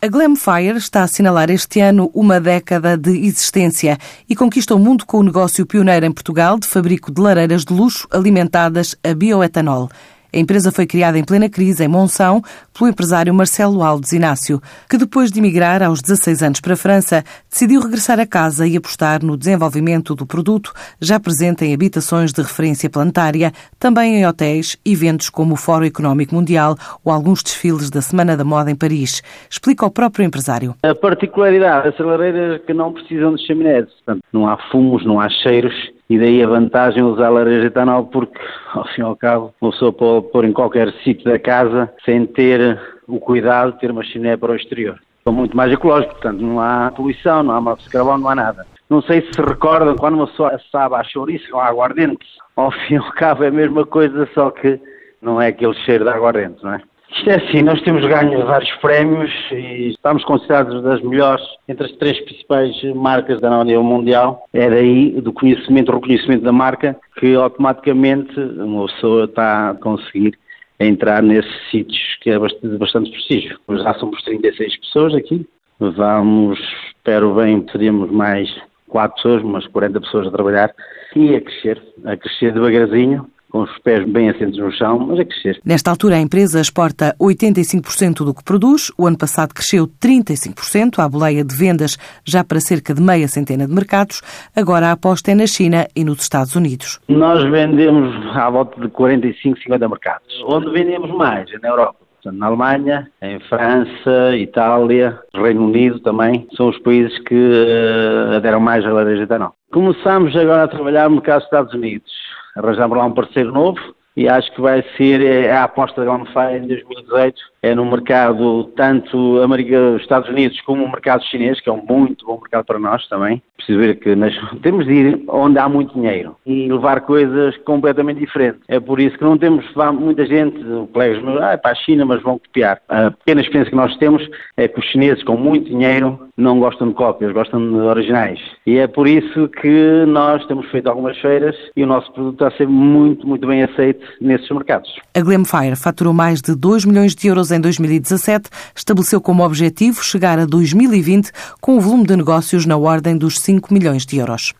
A Glamfire está a assinalar este ano uma década de existência e conquista o mundo com o negócio pioneiro em Portugal de fabrico de lareiras de luxo alimentadas a bioetanol. A empresa foi criada em plena crise em Monção pelo empresário Marcelo Alves Inácio, que depois de emigrar aos 16 anos para a França, decidiu regressar a casa e apostar no desenvolvimento do produto, já presente em habitações de referência planetária, também em hotéis, eventos como o Fórum Económico Mundial ou alguns desfiles da Semana da Moda em Paris. Explica o próprio empresário. A particularidade dessas lareiras que não precisam de chaminés, portanto, não há fumos, não há cheiros e daí a vantagem usar laranja etanol porque, ao fim e ao cabo, uma pessoa pode pôr em qualquer sítio da casa sem ter o cuidado de ter uma chaminé para o exterior. São muito mais ecológicos, portanto não há poluição, não há monóxido de carbono, não há nada. Não sei se recordam quando uma pessoa assava a chouriço com aguardente, ao fim e ao cabo é a mesma coisa, só que não é aquele cheiro de aguardente, não é? Isto é assim, nós temos ganho vários prémios e estamos considerados das melhores entre as três principais marcas da nível mundial. É daí do conhecimento, reconhecimento da marca que automaticamente uma pessoa está a conseguir entrar nesses sítios que é bastante, bastante prestígio. Já somos 36 pessoas aqui. Vamos, espero bem, seríamos mais 4 pessoas, umas 40 pessoas a trabalhar e a crescer, a crescer devagarzinho com os pés bem assentos no chão, mas a crescer. Nesta altura, a empresa exporta 85% do que produz. O ano passado cresceu 35%, a boleia de vendas já para cerca de meia centena de mercados. Agora a aposta é na China e nos Estados Unidos. Nós vendemos à volta de 45, 50 mercados. Onde vendemos mais? É na Europa. Na Alemanha, em França, Itália, Reino Unido também, são os países que uh, aderam mais à laranja etanol. Começamos agora a trabalhar no mercado dos Estados Unidos arranjamos lá um parceiro novo e acho que vai ser é, a aposta da OneFi em 2018 é no mercado tanto América, Estados Unidos como o mercado chinês, que é um muito bom mercado para nós também. Preciso ver que nós temos de ir onde há muito dinheiro e levar coisas completamente diferentes. É por isso que não temos muita gente, colegas meus, ah, é para a China, mas vão copiar. A pequena experiência que nós temos é que os chineses com muito dinheiro não gostam de cópias, gostam de originais. E é por isso que nós temos feito algumas feiras e o nosso produto está a ser muito, muito bem aceito nesses mercados. A Glamfire faturou mais de 2 milhões de euros em 2017, estabeleceu como objetivo chegar a 2020 com o volume de negócios na ordem dos 5 milhões de euros.